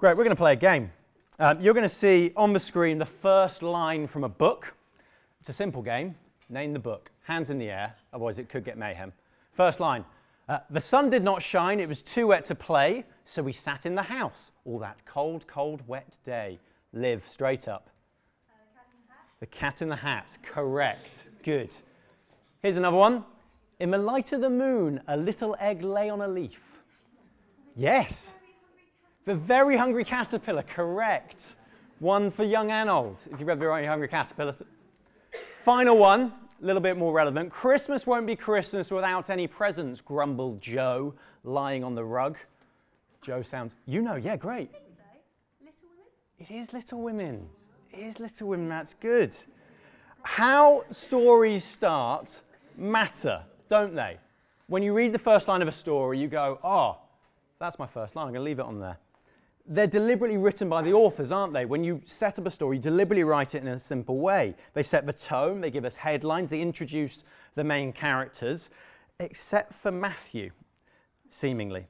Great, we're going to play a game. Um, you're going to see on the screen the first line from a book. It's a simple game. Name the book. Hands in the air, otherwise, it could get mayhem. First line uh, The sun did not shine, it was too wet to play, so we sat in the house all that cold, cold, wet day. Live straight up. the cat in the hat, correct. Good. Here's another one. In the light of the moon, a little egg lay on a leaf. Yes. The Very Hungry Caterpillar, correct. One for young and old, if you read The Very Hungry Caterpillar. Final one, a little bit more relevant. Christmas won't be Christmas without any presents, grumbled Jo, lying on the rug. Jo sounds, you know, yeah, great. Little Women. It is Little Women. It is Little Women, that's good. How stories start matter, don't they? When you read the first line of a story, you go, oh, that's my first line, I'm going to leave it on there. They're deliberately written by the authors, aren't they? When you set up a story, you deliberately write it in a simple way. They set the tone, they give us headlines, they introduce the main characters, except for Matthew, seemingly.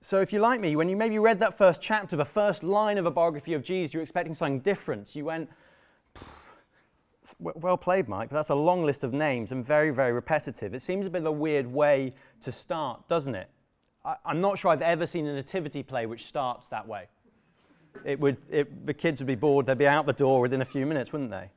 So, if you like me, when you maybe read that first chapter, the first line of a biography of Jesus, you're expecting something different. You went, well played, Mike, but that's a long list of names and very, very repetitive. It seems a bit of a weird way to start, doesn't it? I, am not sure I've ever seen a nativity play which starts that way. It would, it, the kids would be bored, they'd be out the door within a few minutes, wouldn't they?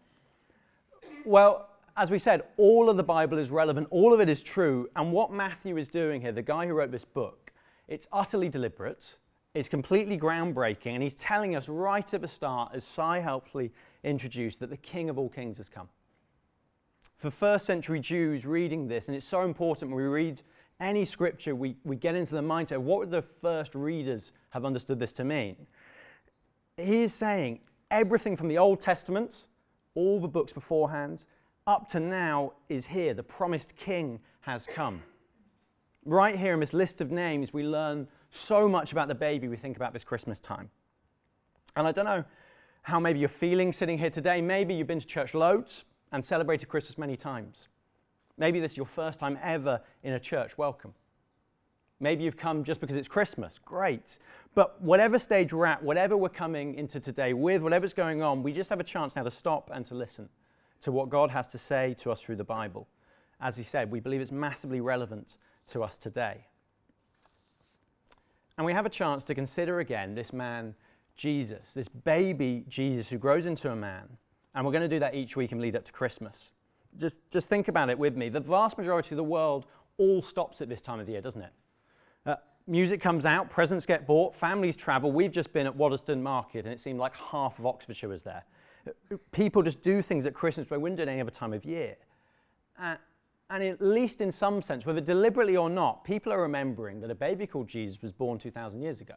Well, as we said, all of the Bible is relevant, all of it is true, and what Matthew is doing here, the guy who wrote this book, it's utterly deliberate, it's completely groundbreaking, and he's telling us right at the start, as Si helpfully introduced, that the King of all kings has come. For first century Jews reading this, and it's so important when we read any scripture, we, we get into the mindset of what would the first readers have understood this to mean. He is saying everything from the Old Testament, all the books beforehand, up to now is here. The promised king has come. Right here in this list of names, we learn so much about the baby we think about this Christmas time. And I don't know how maybe you're feeling sitting here today. Maybe you've been to church loads and celebrated Christmas many times. Maybe this is your first time ever in a church. Welcome. Maybe you've come just because it's Christmas. Great. But whatever stage we're at, whatever we're coming into today with, whatever's going on, we just have a chance now to stop and to listen to what God has to say to us through the Bible. As he said, we believe it's massively relevant to us today. And we have a chance to consider again this man, Jesus, this baby Jesus who grows into a man. And we're going to do that each week and lead up to Christmas just, just think about it with me. The vast majority of the world all stops at this time of the year, doesn't it? Uh, music comes out, presents get bought, families travel. We've just been at Waddesdon Market and it seemed like half of Oxfordshire was there. Uh, people just do things at Christmas they wouldn't do at any other time of year. Uh, and at least in some sense, whether deliberately or not, people are remembering that a baby called Jesus was born 2,000 years ago.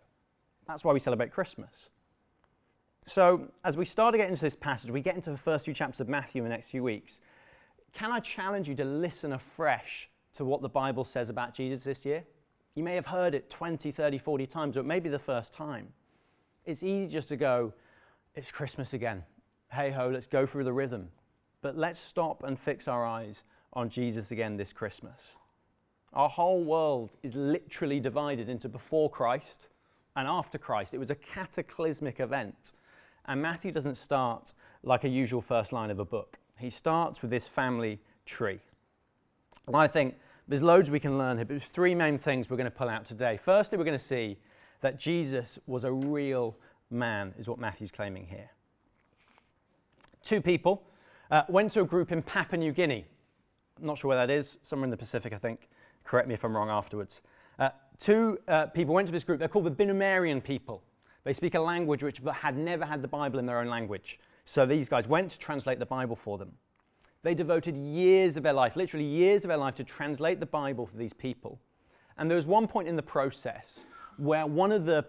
That's why we celebrate Christmas. So, as we start to get into this passage, we get into the first few chapters of Matthew in the next few weeks can I challenge you to listen afresh to what the Bible says about Jesus this year? You may have heard it 20, 30, 40 times, but maybe the first time. It's easy just to go, it's Christmas again. Hey ho, let's go through the rhythm. But let's stop and fix our eyes on Jesus again this Christmas. Our whole world is literally divided into before Christ and after Christ. It was a cataclysmic event. And Matthew doesn't start like a usual first line of a book he starts with this family tree. And I think there's loads we can learn here, but there's three main things we're going to pull out today. Firstly, we're going to see that Jesus was a real man, is what Matthew's claiming here. Two people uh, went to a group in Papua New Guinea. I'm not sure where that is, somewhere in the Pacific, I think. Correct me if I'm wrong afterwards. Uh, two uh, people went to this group. They're called the Binumarien people. They speak a language which had never had the Bible in their own language. So these guys went to translate the Bible for them. They devoted years of their life, literally years of their life, to translate the Bible for these people. And there was one point in the process where one of the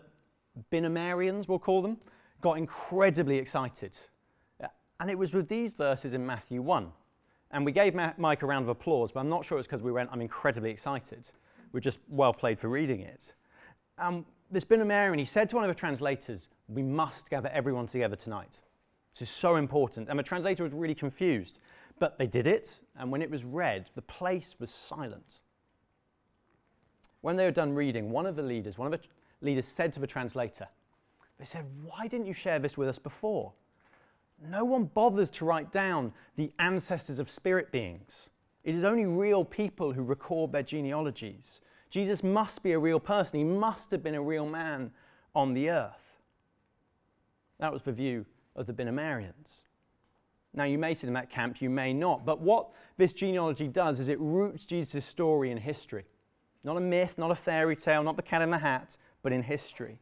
Binumariens, we'll call them, got incredibly excited. And it was with these verses in Matthew 1. And we gave Mike a round of applause, but I'm not sure it's because we went, I'm incredibly excited. We're just well played for reading it. Um, this Binumarien, he said to one of the translators, We must gather everyone together tonight. This is so important. And the translator was really confused. But they did it, and when it was read, the place was silent. When they were done reading, one of the leaders, one of the leaders said to the translator, They said, Why didn't you share this with us before? No one bothers to write down the ancestors of spirit beings. It is only real people who record their genealogies. Jesus must be a real person. He must have been a real man on the earth. That was the view of the Binumariens. Now, you may sit in that camp, you may not. But what this genealogy does is it roots Jesus' story in history. Not a myth, not a fairy tale, not the cat in the hat, but in history.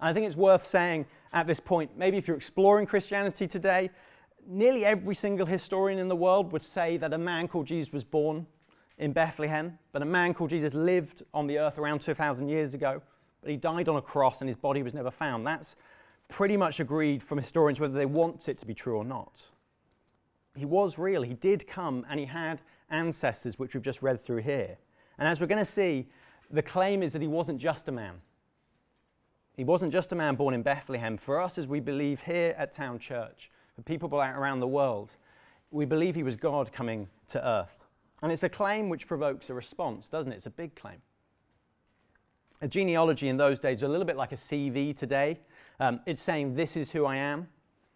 And I think it's worth saying at this point, maybe if you're exploring Christianity today, nearly every single historian in the world would say that a man called Jesus was born in Bethlehem, but a man called Jesus lived on the earth around 2,000 years ago, but he died on a cross and his body was never found. That's pretty much agreed from historians whether they want it to be true or not. He was real, he did come, and he had ancestors, which we've just read through here. And as we're going to see, the claim is that he wasn't just a man. He wasn't just a man born in Bethlehem. For us, as we believe here at Town Church, for people around the world, we believe he was God coming to earth. And it's a claim which provokes a response, doesn't it? It's a big claim. A genealogy in those days is a little bit like a CV today. Um, it's saying, This is who I am.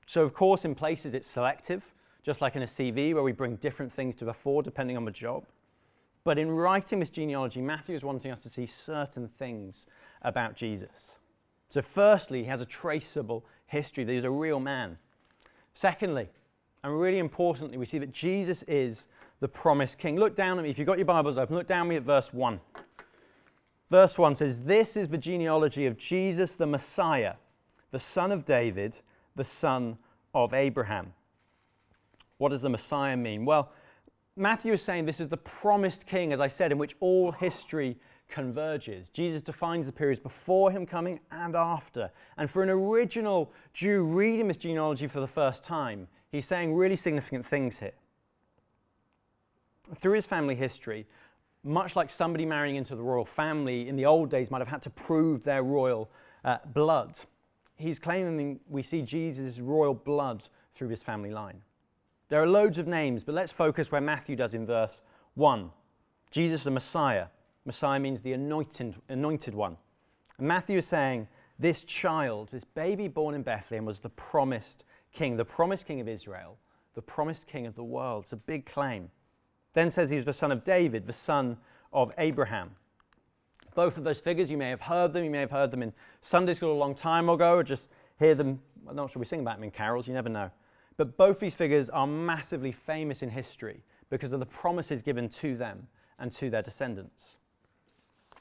So, of course, in places it's selective, just like in a CV where we bring different things to the fore depending on the job. But in writing this genealogy, Matthew is wanting us to see certain things about Jesus. So, firstly, he has a traceable history, that he's a real man. Secondly, and really importantly, we see that Jesus is the promised king. Look down at me. If you've got your Bibles open, look down at me at verse 1. Verse 1 says, This is the genealogy of Jesus the Messiah, the son of David, the son of Abraham. What does the Messiah mean? Well, Matthew is saying this is the promised king, as I said, in which all history converges. Jesus defines the periods before him coming and after. And for an original Jew reading this genealogy for the first time, he's saying really significant things here through his family history, much like somebody marrying into the royal family in the old days might have had to prove their royal uh, blood, he's claiming we see Jesus' royal blood through his family line. There are loads of names, but let's focus where Matthew does in verse 1. Jesus the Messiah. Messiah means the anointed, anointed one. And Matthew is saying this child, this baby born in Bethlehem, was the promised king, the promised king of Israel, the promised king of the world. It's a big claim. Then says he's the son of David, the son of Abraham. Both of those figures, you may have heard them. You may have heard them in Sunday school a long time ago, or just hear them. I'm not sure we sing about them in carols, you never know. But both these figures are massively famous in history because of the promises given to them and to their descendants.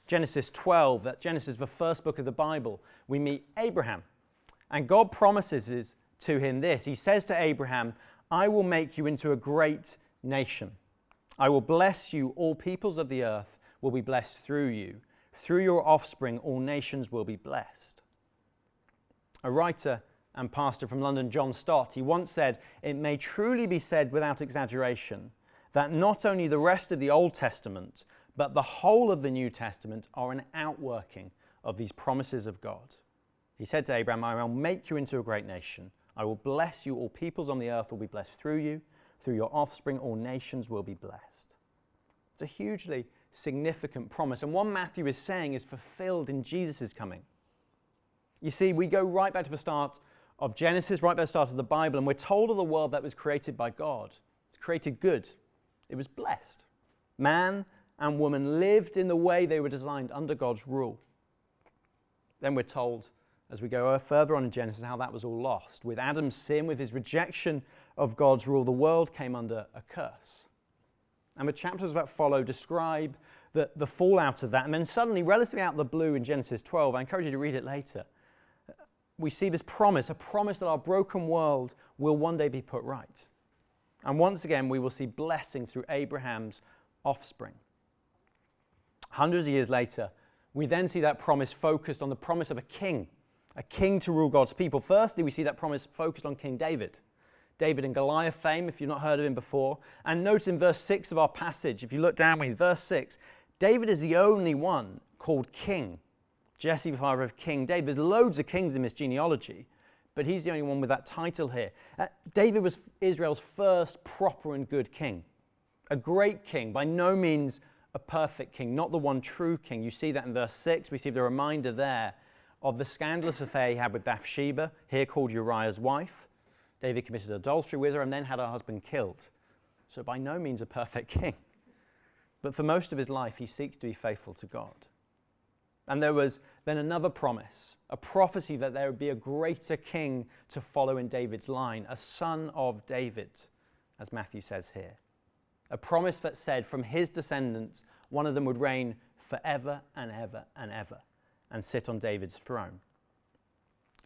Genesis 12, that Genesis is the first book of the Bible, we meet Abraham. And God promises to him this He says to Abraham, I will make you into a great nation. I will bless you, all peoples of the earth will be blessed through you. Through your offspring, all nations will be blessed. A writer and pastor from London, John Stott, he once said, It may truly be said without exaggeration that not only the rest of the Old Testament, but the whole of the New Testament are an outworking of these promises of God. He said to Abraham, I will make you into a great nation. I will bless you. All peoples on the earth will be blessed through you. Through your offspring, all nations will be blessed. It's a hugely significant promise. And what Matthew is saying is fulfilled in Jesus' coming. You see, we go right back to the start of Genesis, right back to the start of the Bible, and we're told of the world that was created by God. It's created good, it was blessed. Man and woman lived in the way they were designed under God's rule. Then we're told, as we go further on in Genesis, how that was all lost. With Adam's sin, with his rejection of God's rule, the world came under a curse. And the chapters that follow describe the, the fallout of that. And then suddenly, relatively out of the blue in Genesis 12, I encourage you to read it later, we see this promise, a promise that our broken world will one day be put right. And once again, we will see blessing through Abraham's offspring. Hundreds of years later, we then see that promise focused on the promise of a king, a king to rule God's people. Firstly, we see that promise focused on King David. David and Goliath fame, if you've not heard of him before. And notice in verse 6 of our passage, if you look down with verse 6, David is the only one called king. Jesse, the father of King David. There's loads of kings in this genealogy, but he's the only one with that title here. Uh, David was Israel's first proper and good king, a great king, by no means a perfect king, not the one true king. You see that in verse 6. We see the reminder there of the scandalous affair he had with Bathsheba, here called Uriah's wife. David committed adultery with her and then had her husband killed. So, by no means a perfect king. But for most of his life, he seeks to be faithful to God. And there was then another promise, a prophecy that there would be a greater king to follow in David's line, a son of David, as Matthew says here. A promise that said from his descendants, one of them would reign forever and ever and ever and sit on David's throne.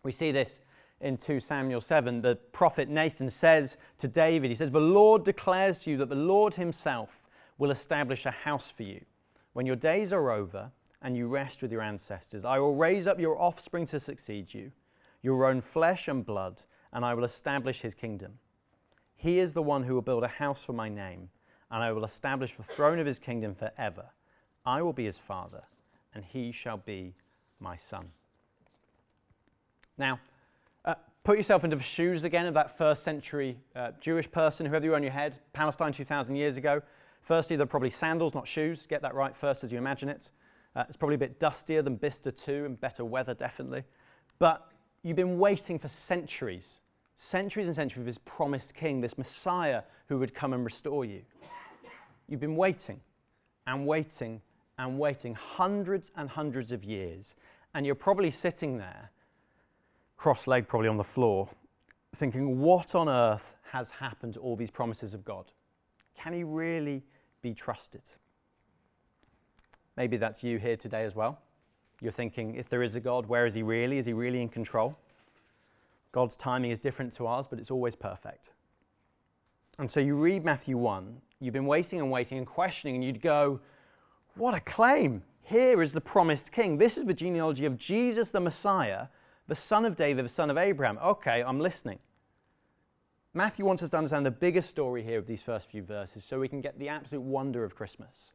We see this in 2 Samuel 7. The prophet Nathan says to David, He says, The Lord declares to you that the Lord Himself will establish a house for you. When your days are over, and you rest with your ancestors. I will raise up your offspring to succeed you, your own flesh and blood, and I will establish his kingdom. He is the one who will build a house for my name, and I will establish the throne of his kingdom forever. I will be his father, and he shall be my son. Now, put yourself into the shoes again of that first century uh, Jewish person, whoever you are in your head, Palestine 2,000 years ago. Firstly, they're probably sandals, not shoes. Get that right first as you imagine it. Uh, it's probably a bit dustier than Bicester 2 and better weather, definitely. But you've been waiting for centuries, centuries and centuries for this promised king, this Messiah who would come and restore you. You've been waiting and waiting and waiting hundreds and hundreds of years. And you're probably sitting there, cross legged, probably on the floor, thinking, what on earth has happened to all these promises of God? Can he really be trusted? Maybe that's you here today as well. You're thinking, if there is a God, where is he really? Is he really in control? God's timing is different to ours, but it's always perfect. And so you read Matthew 1, you've been waiting and waiting and questioning, and you'd go, What a claim! Here is the promised king. This is the genealogy of Jesus the Messiah, the son of David, the son of Abraham. Okay, I'm listening. Matthew wants us to understand the bigger story here of these first few verses so we can get the absolute wonder of Christmas.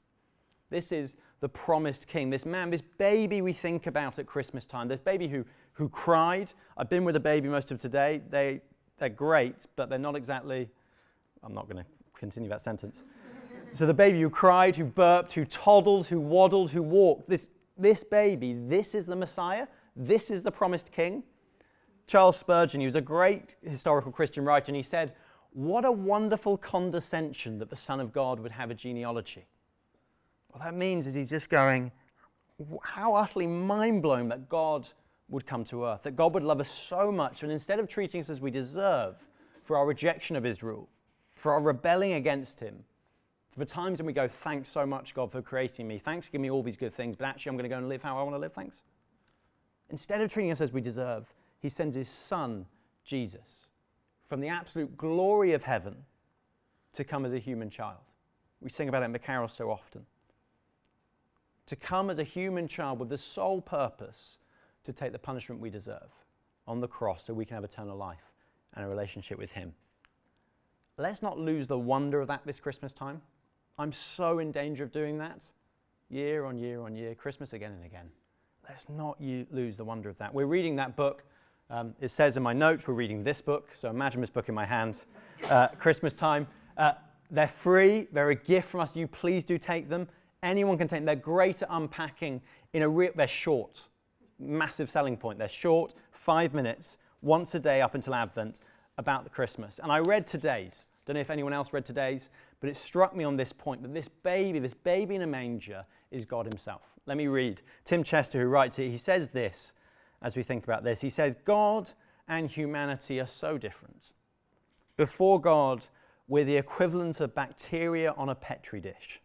This is the promised king, this man, this baby we think about at Christmas time, this baby who, who cried. I've been with a baby most of today. They, they're great, but they're not exactly, I'm not going to continue that sentence. so the baby who cried, who burped, who toddled, who waddled, who walked, this, this baby, this is the Messiah. This is the promised king. Charles Spurgeon, he was a great historical Christian writer, and he said, What a wonderful condescension that the Son of God would have a genealogy. What that means is he's just going, how utterly mind blowing that God would come to earth, that God would love us so much, and instead of treating us as we deserve for our rejection of his rule, for our rebelling against him, for the times when we go, thanks so much, God, for creating me, thanks for giving me all these good things, but actually I'm going to go and live how I want to live, thanks. Instead of treating us as we deserve, he sends his son, Jesus, from the absolute glory of heaven to come as a human child. We sing about it in the carols so often to come as a human child with the sole purpose to take the punishment we deserve on the cross so we can have eternal life and a relationship with Him. Let's not lose the wonder of that this Christmas time. I'm so in danger of doing that year on year on year, Christmas again and again. Let's not lose the wonder of that. We're reading that book. Um, it says in my notes, we're reading this book. So imagine this book in my hand, uh, Christmas time. Uh, they're free, they're a gift from us. You please do take them. Anyone can take them. They're great at unpacking in a real, they're short. Massive selling point. They're short, five minutes, once a day up until Advent about the Christmas. And I read today's. Don't know if anyone else read today's, but it struck me on this point that this baby, this baby in a manger, is God Himself. Let me read. Tim Chester, who writes it, he says this as we think about this. He says, God and humanity are so different. Before God, we're the equivalent of bacteria on a petri dish.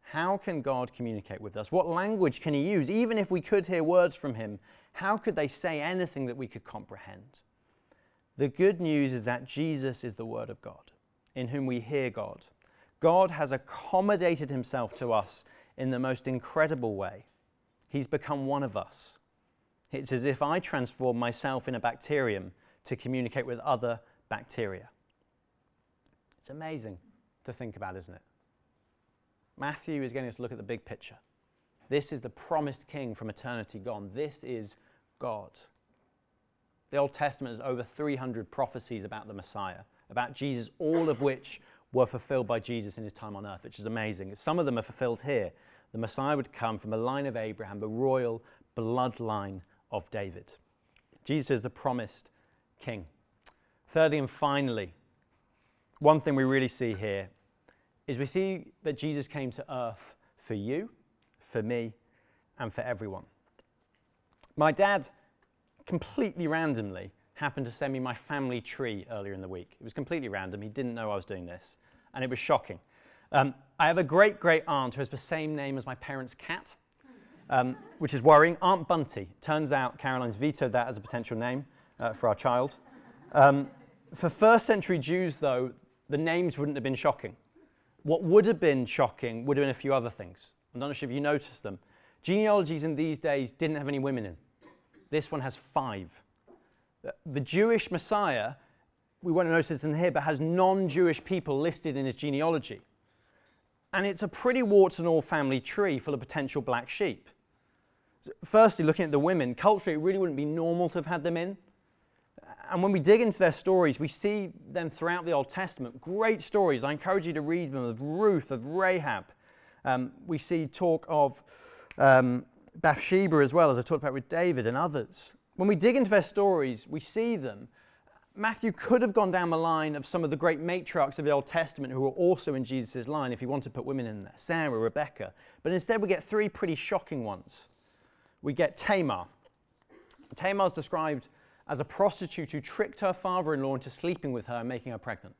How can God communicate with us? What language can He use? Even if we could hear words from Him, how could they say anything that we could comprehend? The good news is that Jesus is the Word of God, in whom we hear God. God has accommodated Himself to us in the most incredible way. He's become one of us. It's as if I transform myself in a bacterium to communicate with other bacteria. It's amazing to think about, isn't it? Matthew is getting us to look at the big picture. This is the promised king from eternity gone. This is God. The Old Testament has over 300 prophecies about the Messiah, about Jesus, all of which were fulfilled by Jesus in his time on earth, which is amazing. Some of them are fulfilled here. The Messiah would come from the line of Abraham, the royal bloodline of David. Jesus is the promised king. Thirdly and finally, one thing we really see here is we see that Jesus came to earth for you, for me, and for everyone. My dad completely randomly happened to send me my family tree earlier in the week. It was completely random. He didn't know I was doing this, and it was shocking. Um, I have a great great aunt who has the same name as my parents' cat, um, which is worrying. Aunt Bunty. Turns out Caroline's vetoed that as a potential name uh, for our child. Um, for first century Jews, though, the names wouldn't have been shocking. What would have been shocking would have been a few other things. I'm not sure if you noticed them. Genealogies in these days didn't have any women in. This one has five. The Jewish Messiah, we won't notice this in here, but has non Jewish people listed in his genealogy. And it's a pretty warts and all family tree full of potential black sheep. Firstly, looking at the women, culturally, it really wouldn't be normal to have had them in. And when we dig into their stories, we see them throughout the Old Testament. Great stories. I encourage you to read them of Ruth, of Rahab. Um, we see talk of um, Bathsheba as well, as I talked about with David and others. When we dig into their stories, we see them. Matthew could have gone down the line of some of the great matriarchs of the Old Testament who were also in Jesus' line if he wanted to put women in there Sarah, Rebecca. But instead, we get three pretty shocking ones. We get Tamar. Tamar is described as a prostitute who tricked her father in law into sleeping with her and making her pregnant.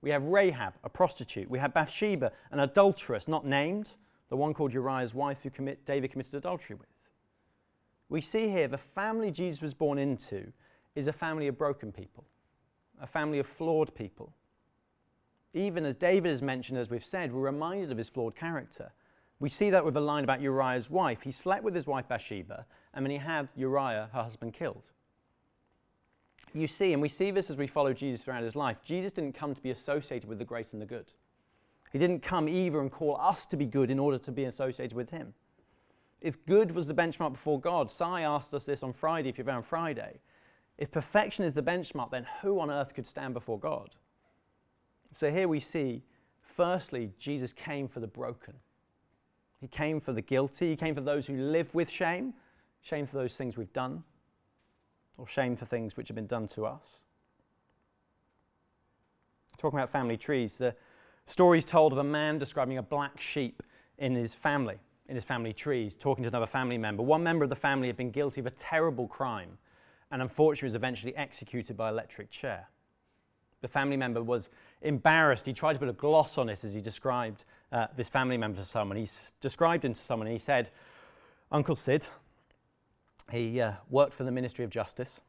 We have Rahab, a prostitute. We have Bathsheba, an adulteress, not named, the one called Uriah's wife who commit, David committed adultery with. We see here the family Jesus was born into is a family of broken people, a family of flawed people. Even as David has mentioned, as we've said, we're reminded of his flawed character. We see that with a line about Uriah's wife. He slept with his wife Bathsheba, and then he had Uriah, her husband, killed you see, and we see this as we follow Jesus throughout his life, Jesus didn't come to be associated with the great and the good. He didn't come either and call us to be good in order to be associated with him. If good was the benchmark before God, Si asked us this on Friday, if you're on Friday. If perfection is the benchmark, then who on earth could stand before God? So here we see, firstly, Jesus came for the broken. He came for the guilty. He came for those who live with shame, shame for those things we've done or shame for things which have been done to us. Talking about family trees, the story is told of a man describing a black sheep in his family, in his family trees, talking to another family member. One member of the family had been guilty of a terrible crime and unfortunately was eventually executed by electric chair. The family member was embarrassed. He tried to put a gloss on it as he described uh, this family member to someone. He s- described him to someone. and He said, Uncle Sid, he uh, worked for the Ministry of Justice.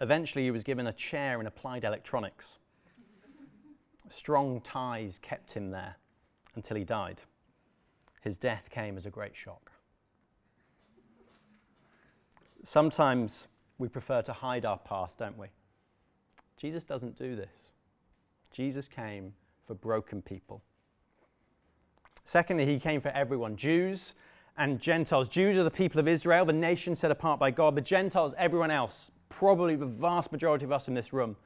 Eventually, he was given a chair in applied electronics. Strong ties kept him there until he died. His death came as a great shock. Sometimes we prefer to hide our past, don't we? Jesus doesn't do this. Jesus came for broken people. Secondly, he came for everyone Jews and Gentiles. Jews are the people of Israel, the nation set apart by God. The Gentiles, everyone else, probably the vast majority of us in this room,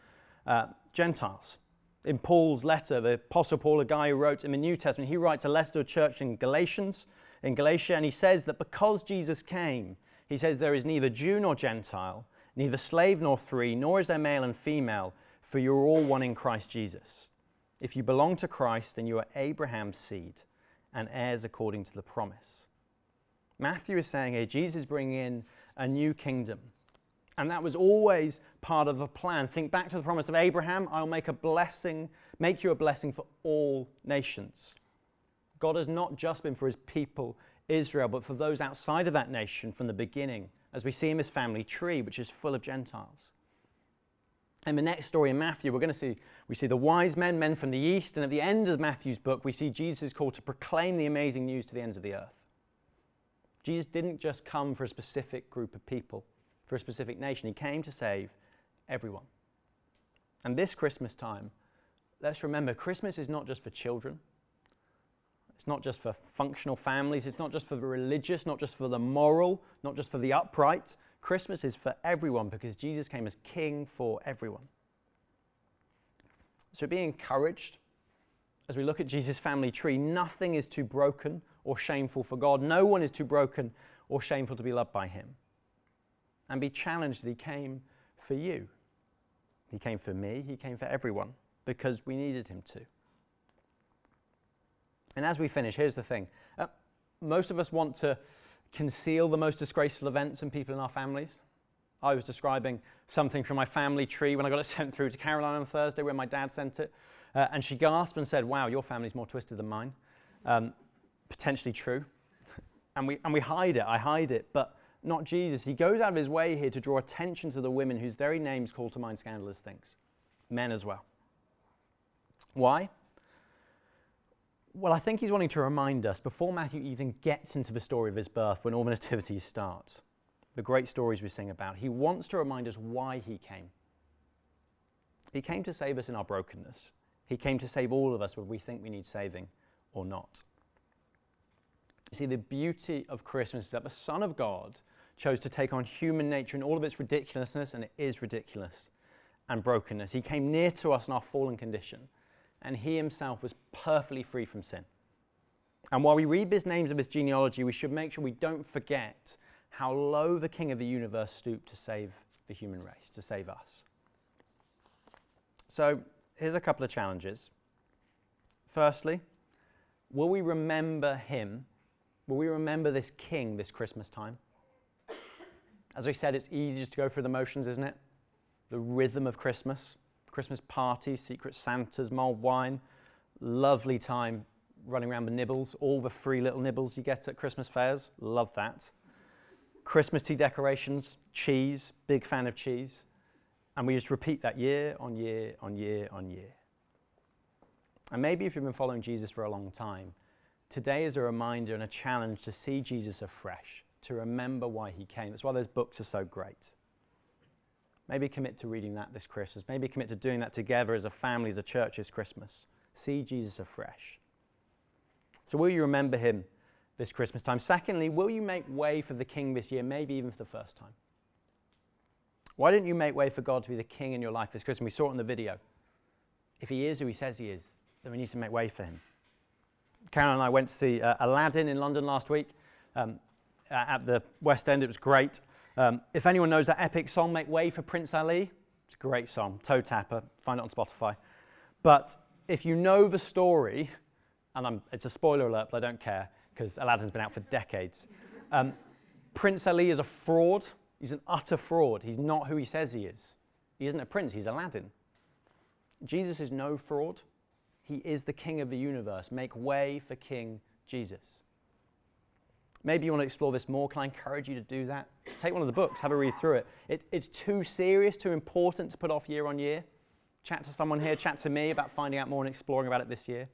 uh, Gentiles. In Paul's letter, the Apostle Paul, a guy who wrote in the New Testament, he writes a letter to a church in Galatians, in Galatia, and he says that because Jesus came, he says there is neither Jew nor Gentile, neither slave nor free, nor is there male and female, for you are all one in Christ Jesus. If you belong to Christ, then you are Abraham's seed and heirs according to the promise. Matthew is saying here Jesus is bringing in a new kingdom. And that was always part of the plan. Think back to the promise of Abraham I'll make a blessing, make you a blessing for all nations. God has not just been for his people, Israel, but for those outside of that nation from the beginning, as we see in this family tree, which is full of Gentiles. And the next story in Matthew, we're going to see we see the wise men, men from the east, and at the end of Matthew's book, we see Jesus' call to proclaim the amazing news to the ends of the earth. Jesus didn't just come for a specific group of people, for a specific nation. He came to save everyone. And this Christmas time, let's remember Christmas is not just for children. Not just for functional families. It's not just for the religious, not just for the moral, not just for the upright. Christmas is for everyone because Jesus came as king for everyone. So be encouraged as we look at Jesus' family tree. Nothing is too broken or shameful for God. No one is too broken or shameful to be loved by Him. and be challenged that He came for you. He came for me, He came for everyone because we needed Him to. And as we finish, here's the thing uh, most of us want to conceal the most disgraceful events and people in our families. I was describing something from my family tree when I got it sent through to Caroline on Thursday when my dad sent it. Uh, and she gasped and said, Wow, your family's more twisted than mine. Um, potentially true. and, we, and we hide it. I hide it. But not Jesus. He goes out of his way here to draw attention to the women whose very names call to mind scandalous things, men as well. Why? Well, I think he's wanting to remind us before Matthew even gets into the story of his birth, when all the nativities starts, the great stories we sing about, he wants to remind us why he came. He came to save us in our brokenness. He came to save all of us whether we think we need saving or not. You see, the beauty of Christmas is that the Son of God chose to take on human nature in all of its ridiculousness, and it is ridiculous, and brokenness. He came near to us in our fallen condition, and he himself was perfectly free from sin. And while we read these names of his genealogy, we should make sure we don't forget how low the King of the universe stooped to save the human race, to save us. So, here's a couple of challenges. Firstly, will we remember him? Will we remember this king this Christmas time? As I said, it's easy just to go through the motions, isn't it? The rhythm of Christmas, Christmas parties, secret Santas, mulled wine, lovely time running around with nibbles, all the free little nibbles you get at Christmas fairs. Love that. Christmas tea decorations, cheese, big fan of cheese. And we just repeat that year on year on year on year. And maybe if you've been following Jesus for a long time, today is a reminder and a challenge to see Jesus afresh, to remember why he came. That's why those books are so great. Maybe commit to reading that this Christmas. Maybe commit to doing that together as a family, as a church this Christmas. See Jesus afresh. So, will you remember him this Christmas time? Secondly, will you make way for the King this year, maybe even for the first time? Why don't you make way for God to be the King in your life this Christmas? We saw it in the video. If he is who he says he is, then we need to make way for him. Carol and I went to see uh, Aladdin in London last week um, at the West End. It was great. Um, if anyone knows that epic song, Make Way for Prince Ali, it's a great song, toe tapper, find it on Spotify. But if you know the story, and I'm, it's a spoiler alert, but I don't care because Aladdin's been out for decades. Um, prince Ali is a fraud. He's an utter fraud. He's not who he says he is. He isn't a prince, he's Aladdin. Jesus is no fraud. He is the King of the universe. Make way for King Jesus. Maybe you want to explore this more. Can I encourage you to do that? Take one of the books, have a read through it. it. It's too serious, too important to put off year on year. Chat to someone here, chat to me about finding out more and exploring about it this year.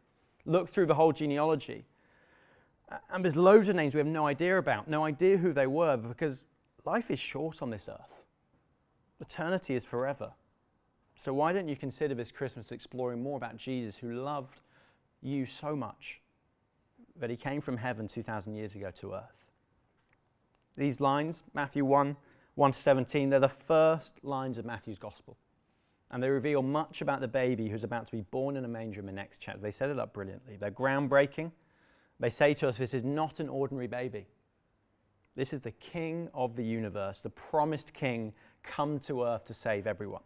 Look through the whole genealogy. And there's loads of names we have no idea about, no idea who they were, because life is short on this earth. Eternity is forever. So why don't you consider this Christmas exploring more about Jesus who loved you so much that he came from heaven 2,000 years ago to earth? These lines, Matthew 1 1 to 17, they're the first lines of Matthew's gospel. And they reveal much about the baby who's about to be born in a manger in the next chapter. They set it up brilliantly. They're groundbreaking. They say to us this is not an ordinary baby. This is the king of the universe, the promised king come to earth to save everyone.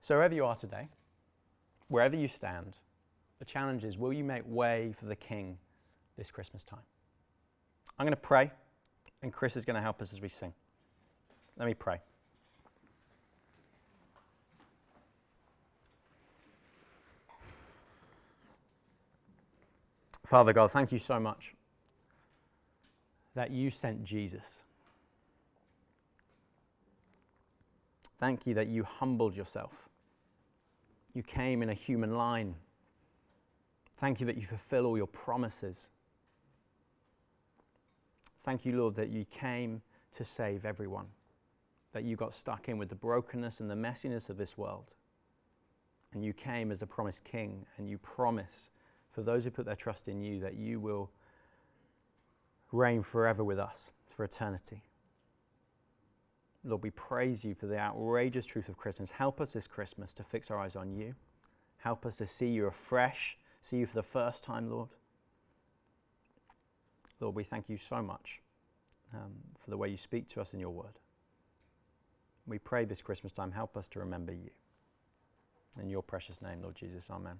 So, wherever you are today, wherever you stand, the challenge is will you make way for the King this Christmas time? I'm going to pray, and Chris is going to help us as we sing. Let me pray. Father God, thank you so much that you sent Jesus. Thank you that you humbled yourself you came in a human line. Thank you that you fulfill all your promises. Thank you, Lord, that you came to save everyone, that you got stuck in with the brokenness and the messiness of this world. And you came as the promised king, and you promise for those who put their trust in you that you will reign forever with us for eternity. Lord, we praise you for the outrageous truth of Christmas. Help us this Christmas to fix our eyes on you. Help us to see you afresh, see you for the first time, Lord. Lord, we thank you so much um, for the way you speak to us in your word. We pray this Christmas time, help us to remember you. In your precious name, Lord Jesus, amen.